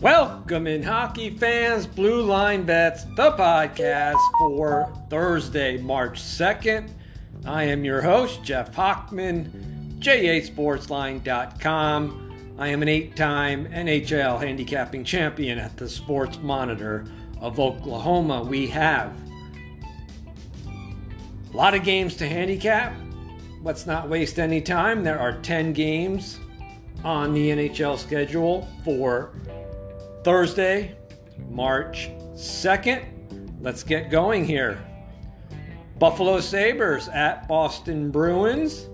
Welcome in hockey fans, Blue Line Bets, the podcast for Thursday, March 2nd. I am your host, Jeff Hochman, JHSportsline.com. I am an eight time NHL handicapping champion at the Sports Monitor of Oklahoma. We have a lot of games to handicap. Let's not waste any time. There are 10 games on the NHL schedule for Thursday, March 2nd. Let's get going here. Buffalo Sabres at Boston Bruins,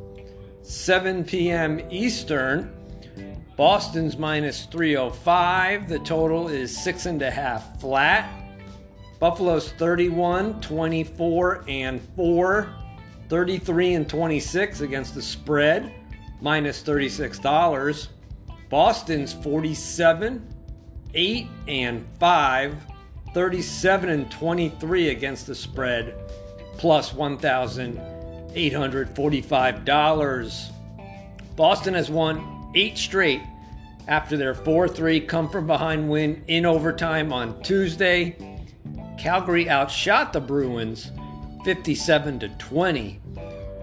7 p.m. Eastern. Boston's minus 305. The total is six and a half flat. Buffalo's 31, 24, and 4, 33 and 26 against the spread, minus $36. Boston's 47, 8 and 5, 37 and 23 against the spread, plus $1,845. Boston has won eight straight after their 4 3 come from behind win in overtime on Tuesday. Calgary outshot the Bruins 57 to 20.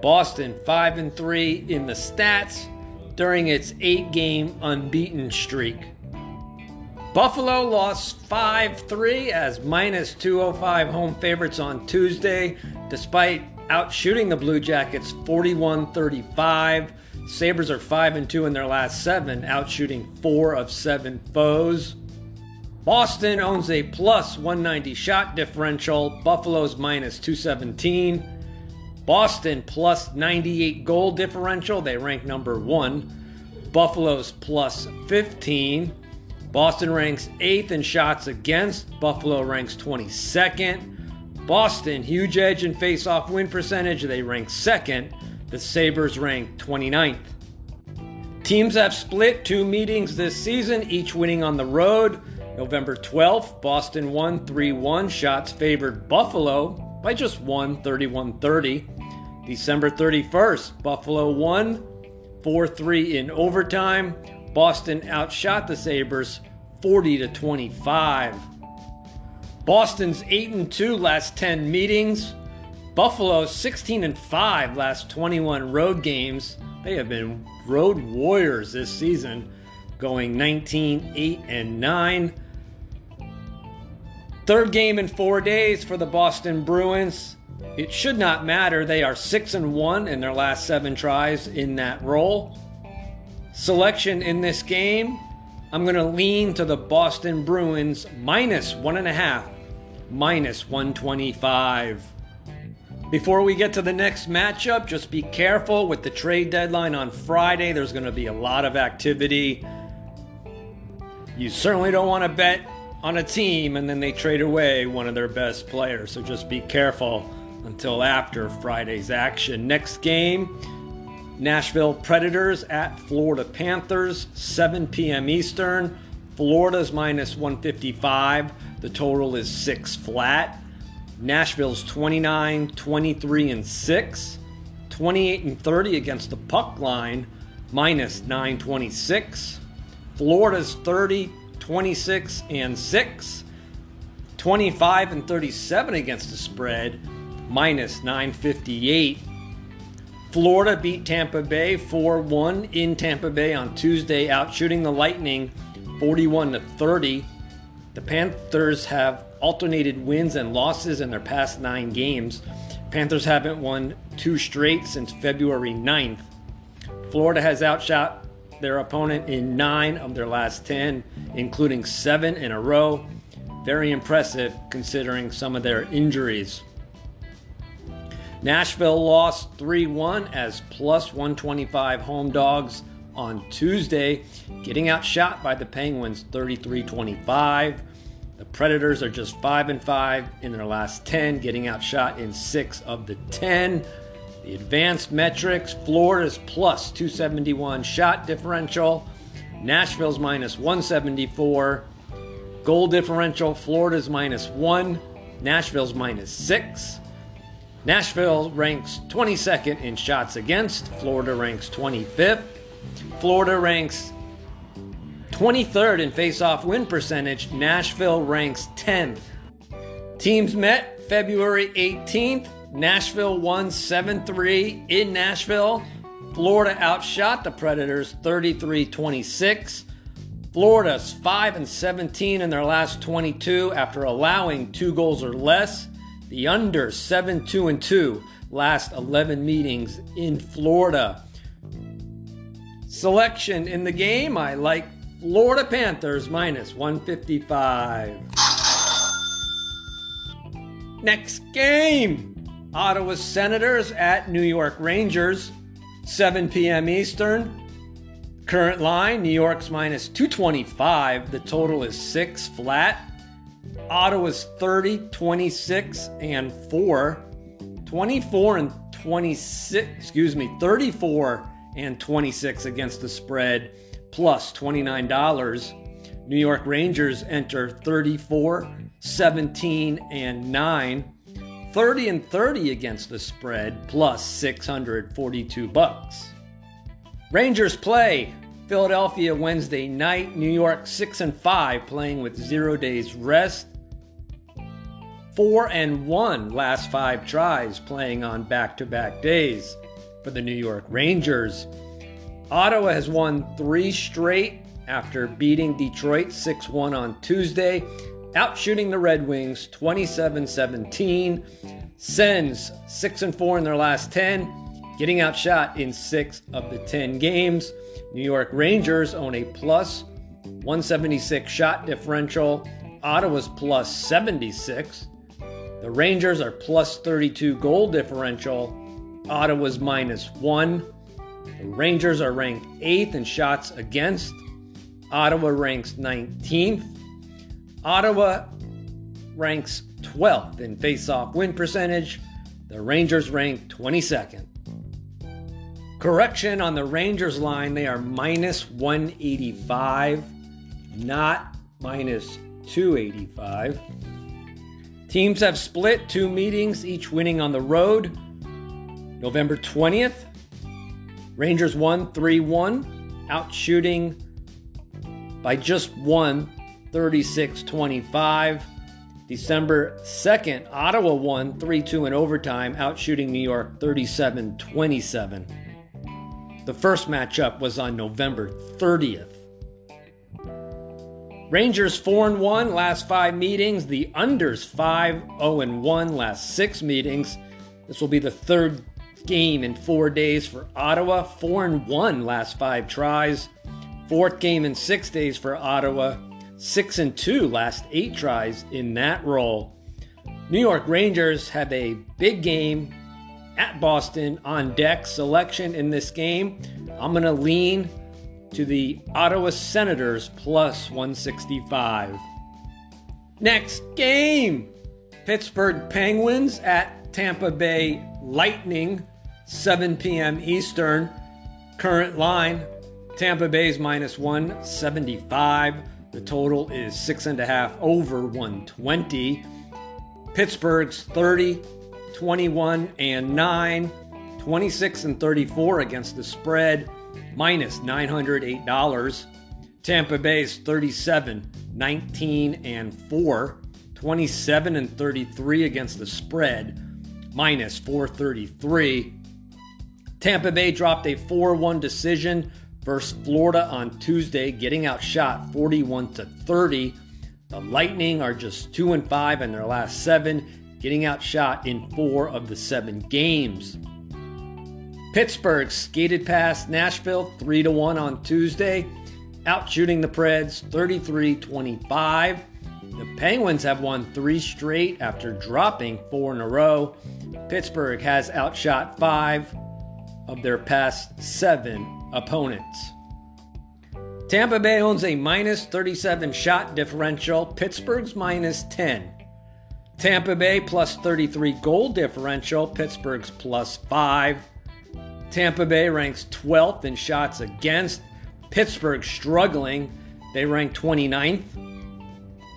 Boston 5 and 3 in the stats during its 8-game unbeaten streak. Buffalo lost 5 3 as minus 205 home favorites on Tuesday, despite outshooting the Blue Jackets 41 35. Sabres are 5 and 2 in their last seven, outshooting four of seven foes. Boston owns a plus 190 shot differential, Buffalo's minus 217. Boston plus 98 goal differential, they rank number one. Buffalo's plus 15. Boston ranks 8th in shots against. Buffalo ranks 22nd. Boston, huge edge in face-off win percentage. They rank 2nd. The Sabres rank 29th. Teams have split two meetings this season, each winning on the road. November 12th, Boston won 3 1. Shots favored Buffalo by just 1, 31 30. December 31st, Buffalo won 4 3 in overtime. Boston outshot the Sabres 40 to 25. Boston's 8 and 2 last 10 meetings. Buffalo 16 and 5 last 21 road games. They have been road warriors this season, going 19 8 and 9. Third game in 4 days for the Boston Bruins. It should not matter. They are 6 and 1 in their last 7 tries in that role selection in this game, I'm going to lean to the Boston Bruins minus one and a half, minus 125. Before we get to the next matchup, just be careful with the trade deadline on Friday. There's going to be a lot of activity. You certainly don't want to bet on a team and then they trade away one of their best players. So just be careful until after Friday's action. Next game, Nashville Predators at Florida Panthers, 7 p.m. Eastern. Florida's minus 155. The total is 6 flat. Nashville's 29, 23, and 6. 28 and 30 against the puck line, minus 926. Florida's 30, 26, and 6. 25 and 37 against the spread, minus 958. Florida beat Tampa Bay 4 1 in Tampa Bay on Tuesday, out shooting the Lightning 41 30. The Panthers have alternated wins and losses in their past nine games. Panthers haven't won two straight since February 9th. Florida has outshot their opponent in nine of their last 10, including seven in a row. Very impressive considering some of their injuries. Nashville lost 3 1 as plus 125 home dogs on Tuesday, getting outshot by the Penguins 33 25. The Predators are just 5 and 5 in their last 10, getting outshot in 6 of the 10. The advanced metrics Florida's plus 271 shot differential, Nashville's minus 174. Goal differential Florida's minus 1, Nashville's minus 6. Nashville ranks 22nd in shots against. Florida ranks 25th. Florida ranks 23rd in face-off win percentage, Nashville ranks 10th. Teams met February 18th. Nashville won 7 3 in Nashville. Florida outshot the Predators 33 26. Florida's 5 and 17 in their last 22 after allowing two goals or less. The under 7 2 and 2 last 11 meetings in Florida. Selection in the game, I like Florida Panthers minus 155. Next game Ottawa Senators at New York Rangers, 7 p.m. Eastern. Current line New York's minus 225. The total is 6 flat. Ottawa's 30, 26, and 4. 24 and 26, excuse me, 34 and 26 against the spread, plus $29. New York Rangers enter 34, 17, and 9. 30 and 30 against the spread, plus 642 bucks. Rangers play Philadelphia Wednesday night, New York 6 and 5 playing with 0 days rest. 4 and 1 last 5 tries playing on back-to-back days for the New York Rangers. Ottawa has won 3 straight after beating Detroit 6-1 on Tuesday, outshooting the Red Wings 27-17. Sens 6 and 4 in their last 10, getting outshot in 6 of the 10 games. New York Rangers own a plus 176 shot differential. Ottawa's plus 76. The Rangers are plus 32 goal differential. Ottawa's minus 1. The Rangers are ranked 8th in shots against. Ottawa ranks 19th. Ottawa ranks 12th in face-off win percentage. The Rangers rank 22nd. Correction on the Rangers line, they are minus 185, not minus 285. Teams have split two meetings, each winning on the road. November 20th, Rangers won 3 1, out shooting by just one, 36 25. December 2nd, Ottawa won 3 2 in overtime, out shooting New York 37 27. The first matchup was on November 30th. Rangers 4 and 1 last 5 meetings, the unders 5 0 and 1 last 6 meetings. This will be the third game in 4 days for Ottawa, 4 and 1 last 5 tries. Fourth game in 6 days for Ottawa, 6 and 2 last 8 tries in that role. New York Rangers have a big game at Boston on deck selection in this game. I'm going to lean to the Ottawa Senators plus 165. Next game Pittsburgh Penguins at Tampa Bay Lightning, 7 p.m. Eastern. Current line Tampa Bay's minus 175. The total is six and a half over 120. Pittsburgh's 30, 21 and 9, 26 and 34 against the spread minus $908. Tampa Bay's 37, 19 and 4, 27 and 33 against the spread, minus 433. Tampa Bay dropped a 4 1 decision versus Florida on Tuesday, getting outshot 41 to 30. The Lightning are just 2 and 5 in their last seven, getting outshot in four of the seven games. Pittsburgh skated past Nashville 3 to 1 on Tuesday, outshooting the Preds 33 25. The Penguins have won three straight after dropping four in a row. Pittsburgh has outshot five of their past seven opponents. Tampa Bay owns a minus 37 shot differential, Pittsburgh's minus 10. Tampa Bay plus 33 goal differential, Pittsburgh's plus 5. Tampa Bay ranks 12th in shots against. Pittsburgh struggling. They rank 29th.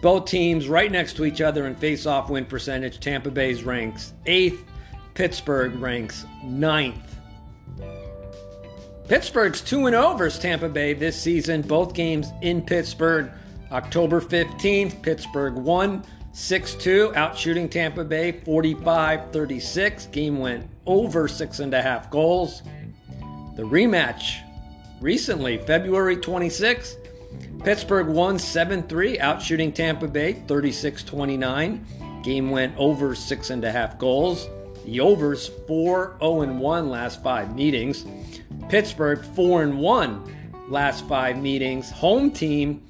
Both teams right next to each other in face-off win percentage. Tampa Bay's ranks 8th. Pittsburgh ranks 9th. Pittsburgh's 2 0 versus Tampa Bay this season. Both games in Pittsburgh. October 15th, Pittsburgh won 6 2, out shooting Tampa Bay 45 36. Game went over 6.5 goals. The rematch recently, February 26th, Pittsburgh won 7 3, out shooting Tampa Bay 36 29. Game went over 6.5 goals. The overs 4 0 1 last five meetings. Pittsburgh 4 and 1 last 5 meetings. Home team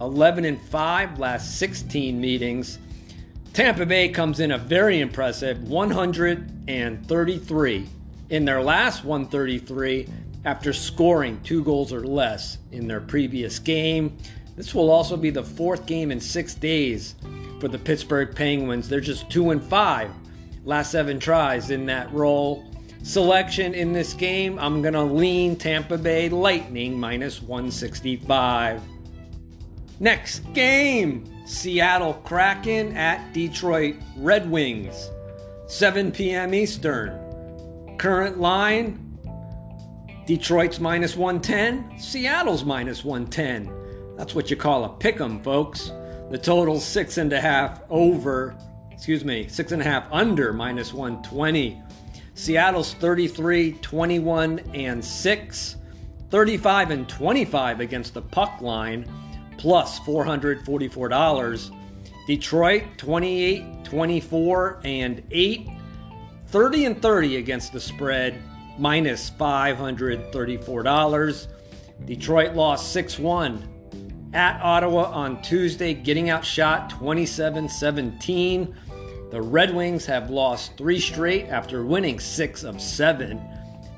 11 and 5 last 16 meetings. Tampa Bay comes in a very impressive 133 in their last 133 after scoring 2 goals or less in their previous game. This will also be the fourth game in 6 days for the Pittsburgh Penguins. They're just 2 and 5 last 7 tries in that role selection in this game, I'm going to lean Tampa Bay Lightning minus 165. Next game Seattle Kraken at Detroit Red Wings, 7 p.m. Eastern. Current line Detroit's minus 110, Seattle's minus 110. That's what you call a pick 'em, folks. The total's six and a half over, excuse me, six and a half under minus 120. Seattle's 33, 21, and 6, 35 and 25 against the puck line, plus $444. Detroit 28, 24, and 8, 30 and 30 against the spread, minus $534. Detroit lost 6 1 at Ottawa on Tuesday, getting outshot 27 17. The Red Wings have lost three straight after winning six of seven.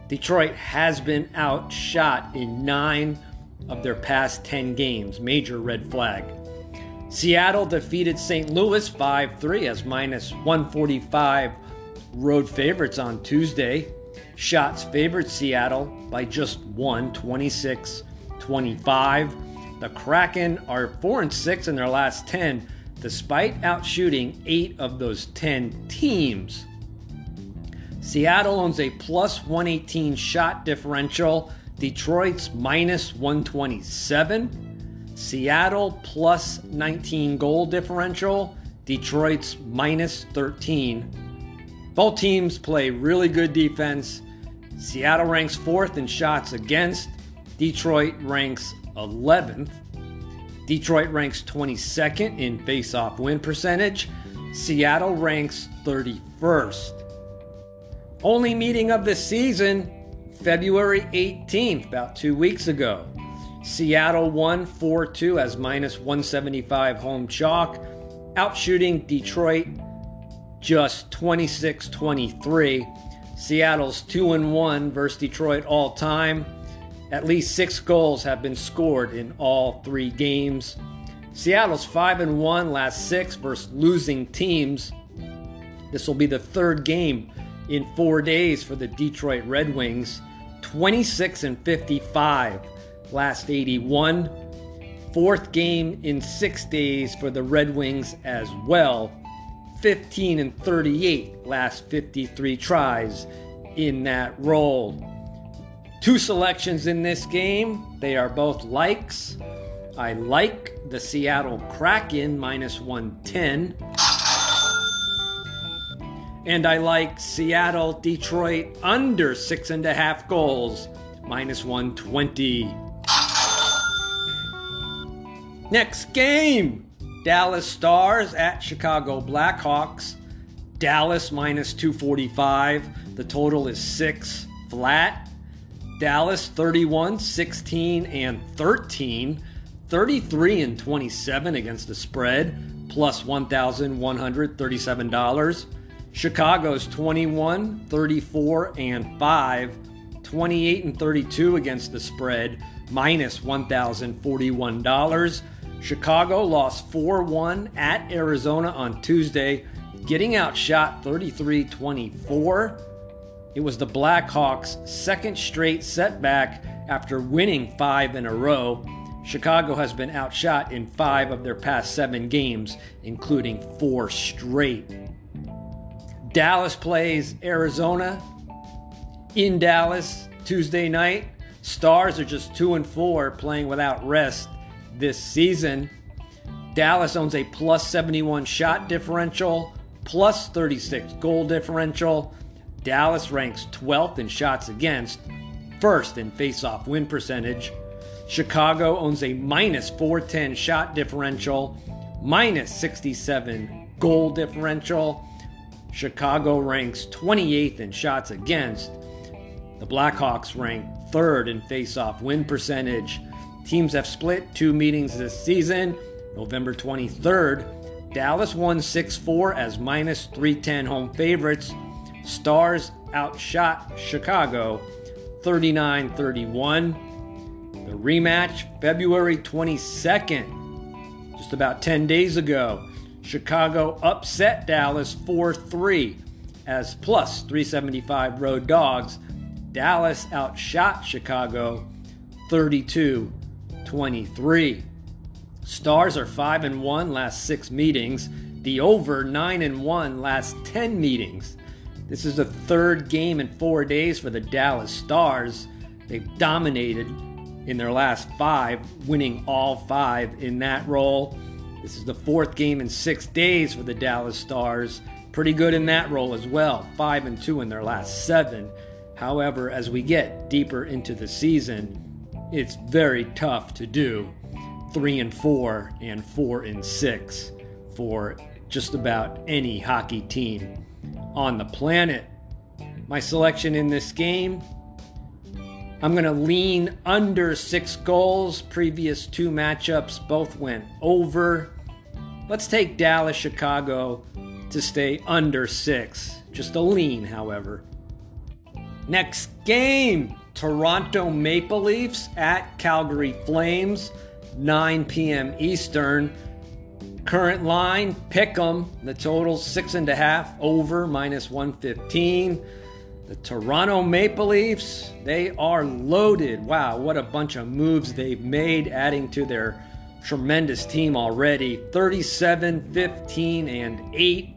Detroit has been outshot in nine of their past 10 games. Major red flag. Seattle defeated St. Louis 5 3 as minus 145 road favorites on Tuesday. Shots favored Seattle by just one, 26 25. The Kraken are 4 and 6 in their last 10 despite outshooting eight of those 10 teams. Seattle owns a plus 118 shot differential, Detroit's minus 127. Seattle plus 19 goal differential, Detroit's minus 13. Both teams play really good defense. Seattle ranks fourth in shots against, Detroit ranks 11th. Detroit ranks 22nd in face-off win percentage. Seattle ranks 31st. Only meeting of the season, February 18th, about two weeks ago. Seattle won 4 2 as minus 175 home chalk, outshooting Detroit just 26 23. Seattle's 2 1 versus Detroit all time. At least six goals have been scored in all three games. Seattle's 5 and 1 last six versus losing teams. This will be the third game in four days for the Detroit Red Wings. 26 and 55 last 81. Fourth game in six days for the Red Wings as well. 15 and 38 last 53 tries in that role. Two selections in this game. They are both likes. I like the Seattle Kraken minus 110. And I like Seattle Detroit under six and a half goals minus 120. Next game Dallas Stars at Chicago Blackhawks. Dallas minus 245. The total is six flat. Dallas 31, 16, and 13. 33 and 27 against the spread, plus $1,137. Chicago's 21, 34, and 5. 28 and 32 against the spread, minus $1,041. Chicago lost 4 1 at Arizona on Tuesday, getting outshot 33 24. It was the Blackhawks' second straight setback after winning five in a row. Chicago has been outshot in five of their past seven games, including four straight. Dallas plays Arizona in Dallas Tuesday night. Stars are just 2 and 4 playing without rest this season. Dallas owns a plus 71 shot differential, plus 36 goal differential. Dallas ranks 12th in shots against, first in face-off win percentage. Chicago owns a minus 410 shot differential, minus 67 goal differential. Chicago ranks 28th in shots against. The Blackhawks rank third in face-off win percentage. Teams have split two meetings this season. November 23rd, Dallas won 6 4 as minus 310 home favorites. Stars outshot Chicago 39 31. The rematch, February 22nd, just about 10 days ago. Chicago upset Dallas 4 3 as plus 375 road dogs. Dallas outshot Chicago 32 23. Stars are 5 and 1 last 6 meetings, the over 9 and 1 last 10 meetings. This is the third game in 4 days for the Dallas Stars. They've dominated in their last 5, winning all 5 in that role. This is the fourth game in 6 days for the Dallas Stars. Pretty good in that role as well, 5 and 2 in their last 7. However, as we get deeper into the season, it's very tough to do three and four and four and six for just about any hockey team on the planet. My selection in this game I'm going to lean under six goals. Previous two matchups both went over. Let's take Dallas Chicago to stay under six. Just a lean, however. Next game Toronto Maple Leafs at Calgary Flames. 9 p.m. Eastern. Current line, pick 'em. The total six and a half over minus 115. The Toronto Maple Leafs, they are loaded. Wow, what a bunch of moves they've made, adding to their tremendous team already 37, 15, and 8.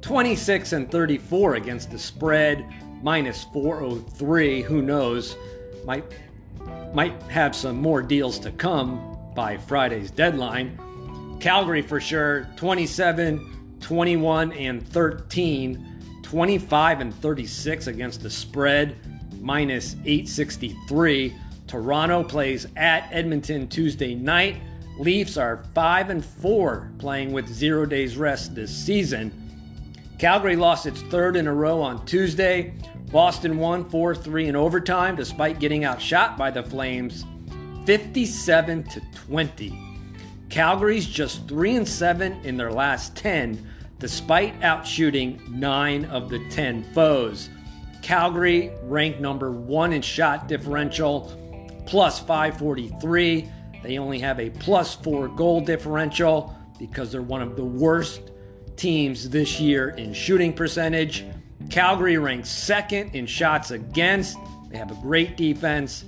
26 and 34 against the spread, minus 403. Who knows? Might might have some more deals to come by Friday's deadline. Calgary for sure, 27, 21, and 13, 25 and 36 against the spread, minus 863. Toronto plays at Edmonton Tuesday night. Leafs are 5 and 4 playing with 0 days rest this season. Calgary lost its third in a row on Tuesday. Boston won 4 3 in overtime despite getting outshot by the Flames 57 to 20. Calgary's just 3 and 7 in their last 10 despite outshooting 9 of the 10 foes. Calgary ranked number 1 in shot differential plus 543. They only have a plus 4 goal differential because they're one of the worst teams this year in shooting percentage. Calgary ranks second in shots against. They have a great defense.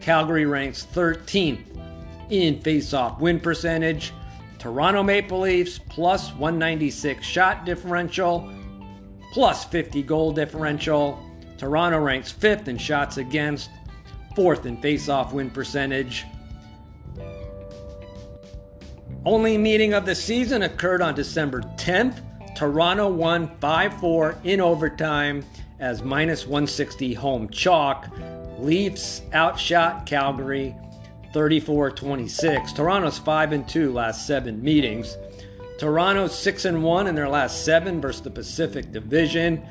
Calgary ranks 13th in face-off win percentage. Toronto Maple Leafs plus 196 shot differential, plus 50 goal differential. Toronto ranks 5th in shots against, 4th in face-off win percentage. Only meeting of the season occurred on December 10th. Toronto won 5 4 in overtime as minus 160 home chalk. Leafs outshot Calgary 34 26. Toronto's 5 and 2 last seven meetings. Toronto's 6 and 1 in their last seven versus the Pacific Division.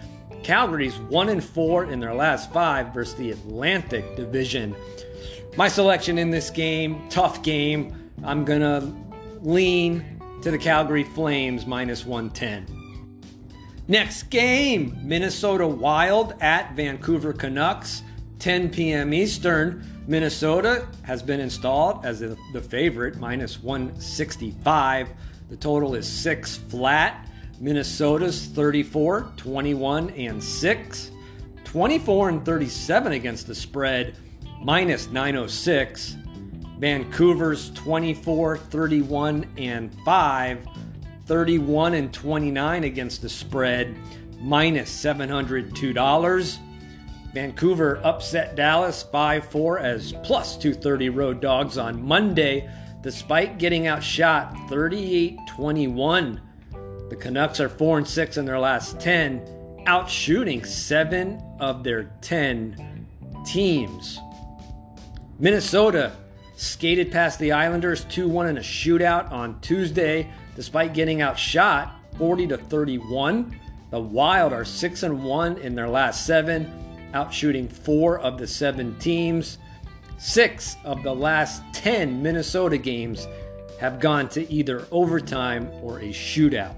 Calgary's 1 and 4 in their last five versus the Atlantic Division. My selection in this game, tough game. I'm going to lean to the Calgary Flames minus 110. Next game Minnesota Wild at Vancouver Canucks. 10 p.m. Eastern, Minnesota has been installed as the favorite, minus 165. The total is six flat. Minnesota's 34, 21, and 6. 24 and 37 against the spread, minus 906. Vancouver's 24, 31, and 5. 31 and 29 against the spread, minus $702. Vancouver upset Dallas 5 4 as plus 230 road dogs on Monday, despite getting outshot 38 21. The Canucks are 4 and 6 in their last 10, outshooting 7 of their 10 teams. Minnesota skated past the Islanders 2 1 in a shootout on Tuesday, despite getting outshot 40 to 31. The Wild are 6 and 1 in their last 7, outshooting 4 of the 7 teams. 6 of the last 10 Minnesota games have gone to either overtime or a shootout.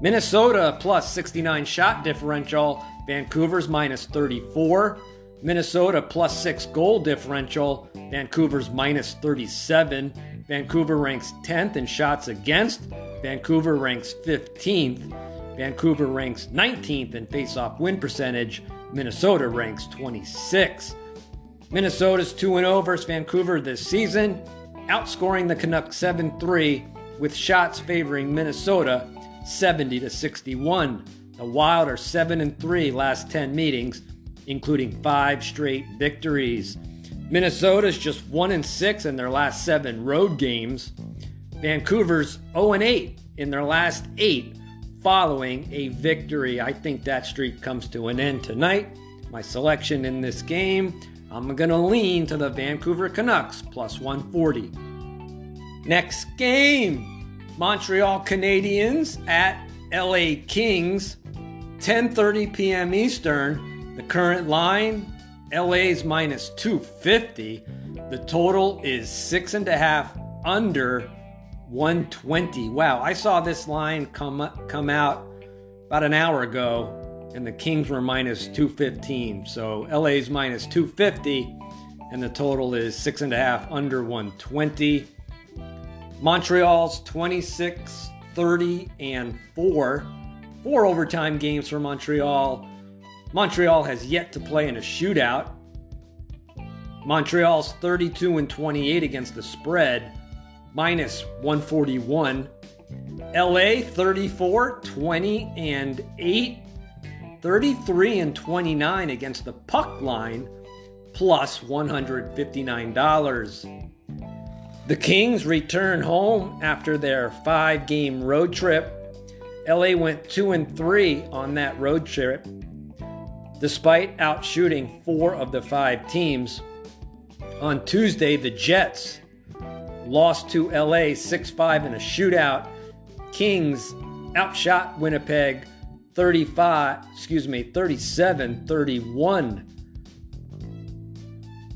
Minnesota plus 69 shot differential, Vancouver's minus 34. Minnesota plus 6 goal differential, Vancouver's minus 37. Vancouver ranks 10th in shots against. Vancouver ranks 15th. Vancouver ranks 19th in faceoff win percentage. Minnesota ranks 26. Minnesota's 2 0 versus Vancouver this season, outscoring the Canucks 7 3 with shots favoring Minnesota 70 to 61. The Wild are 7 and 3 last 10 meetings, including 5 straight victories. Minnesota's just 1 and 6 in their last 7 road games. Vancouver's 0 and 8 in their last 8 following a victory. I think that streak comes to an end tonight. My selection in this game, I'm going to lean to the Vancouver Canucks plus 140. Next game, Montreal Canadiens at LA Kings, 10:30 p.m. Eastern. The current line LA's minus 250. The total is six and a half under 120. Wow, I saw this line come come out about an hour ago, and the Kings were minus 215. So LA's minus 250, and the total is six and a half under 120. Montreal's 26, 30, and 4. Four overtime games for Montreal. Montreal has yet to play in a shootout. Montreal's 32 and 28 against the spread, minus 141. LA 34, 20 and 8, 33 and 29 against the puck line, plus $159. The Kings return home after their five game road trip. LA went 2 and 3 on that road trip, despite outshooting four of the five teams. On Tuesday, the Jets lost to LA 6 5 in a shootout. Kings outshot Winnipeg 35, excuse me, 37 31.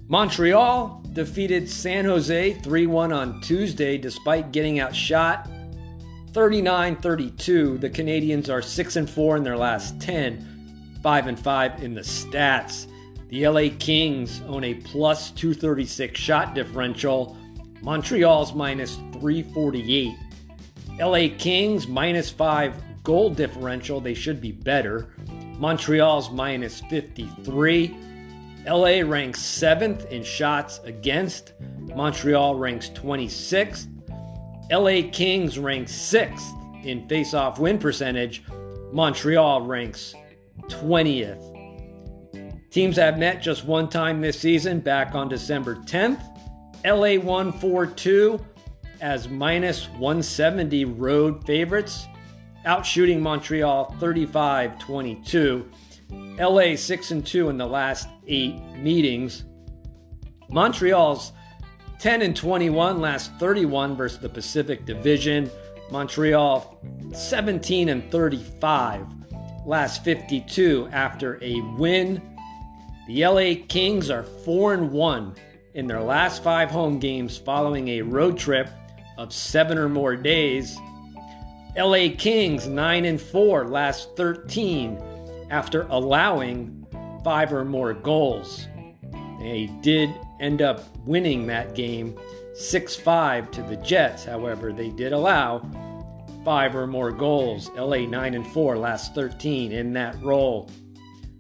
Montreal defeated San Jose 3 1 on Tuesday despite getting outshot 39 32. The Canadiens are 6 and 4 in their last 10, 5 and 5 in the stats. The LA Kings own a plus 236 shot differential. Montreal's minus 348. LA Kings minus 5 goal differential. They should be better. Montreal's minus 53. LA ranks 7th in shots against. Montreal ranks 26th. LA Kings ranks 6th in face-off win percentage. Montreal ranks 20th. Teams have met just one time this season, back on December 10th. LA won 4 2 as minus 170 road favorites, outshooting Montreal 35 22. LA 6 and 2 in the last 8 meetings. Montreal's 10 and 21 last 31 versus the Pacific Division. Montreal 17 and 35 last 52 after a win. The LA Kings are 4 and 1 in their last 5 home games following a road trip of 7 or more days. LA Kings 9 and 4 last 13 after allowing five or more goals. They did end up winning that game 6 5 to the Jets. However, they did allow five or more goals. LA 9 and 4, last 13 in that role.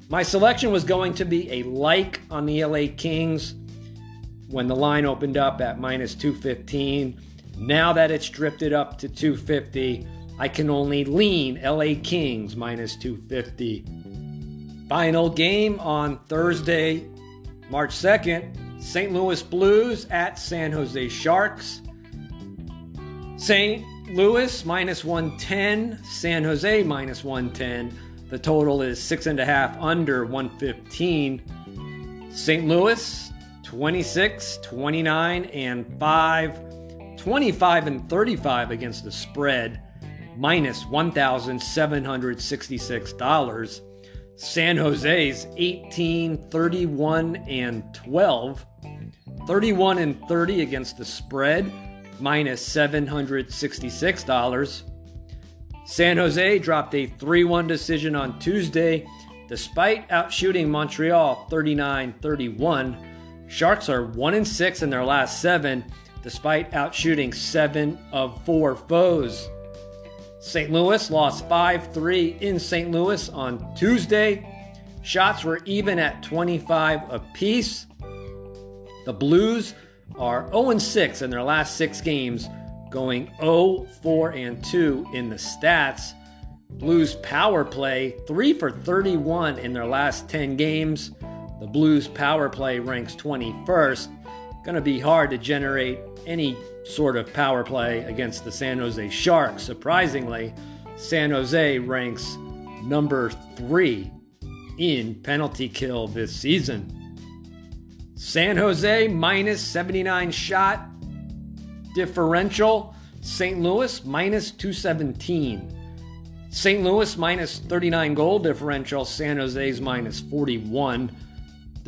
My selection was going to be a like on the LA Kings when the line opened up at minus 215. Now that it's drifted up to 250, I can only lean LA Kings minus 250. Final game on Thursday, March 2nd St. Louis Blues at San Jose Sharks. St. Louis minus 110, San Jose minus 110. The total is six and a half under 115. St. Louis 26, 29, and 5, 25 and 35 against the spread, minus $1,766. San Jose's 18, 31, and 12, 31 and 30 against the spread, minus $766. San Jose dropped a 3 1 decision on Tuesday despite outshooting Montreal 39 31. Sharks are 1 and 6 in their last 7 despite outshooting 7 of 4 foes. St. Louis lost 5 3 in St. Louis on Tuesday. Shots were even at 25 apiece. The Blues are 0 6 in their last six games, going 0 4 and 2 in the stats. Blues power play 3 for 31 in their last 10 games. The Blues power play ranks 21st. Going to be hard to generate any sort of power play against the San Jose Sharks. Surprisingly, San Jose ranks number 3 in penalty kill this season. San Jose minus 79 shot differential. St. Louis minus 217. St. Louis minus 39 goal differential. San Jose's minus 41.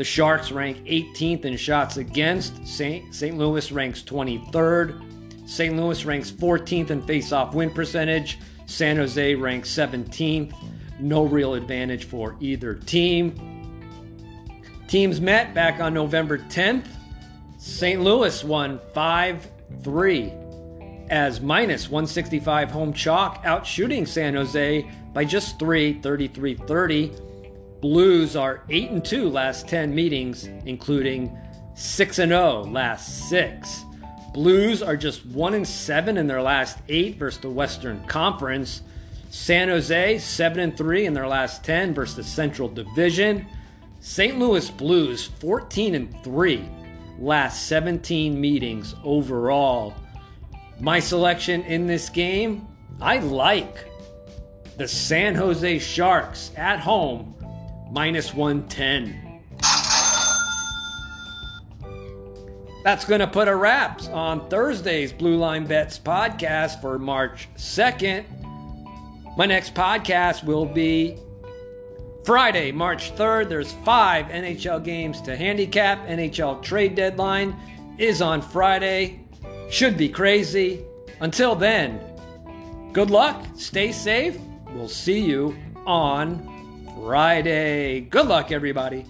The Sharks rank 18th in shots against. St. St. Louis ranks 23rd. St. Louis ranks 14th in face-off win percentage. San Jose ranks 17th. No real advantage for either team. Teams met back on November 10th. St. Louis won 5 3 as minus 165 home chalk, outshooting San Jose by just 3 33 30. Blues are 8 and 2 last 10 meetings, including 6 and 0 last 6. Blues are just 1 and 7 in their last 8 versus the Western Conference. San Jose 7 and 3 in their last 10 versus the Central Division. St. Louis Blues 14 and 3 last 17 meetings overall. My selection in this game, I like the San Jose Sharks at home minus 110. That's going to put a wrap on Thursday's Blue Line Bets podcast for March 2nd. My next podcast will be Friday, March 3rd, there's five NHL games to handicap. NHL trade deadline is on Friday. Should be crazy. Until then, good luck, stay safe. We'll see you on Friday. Good luck, everybody.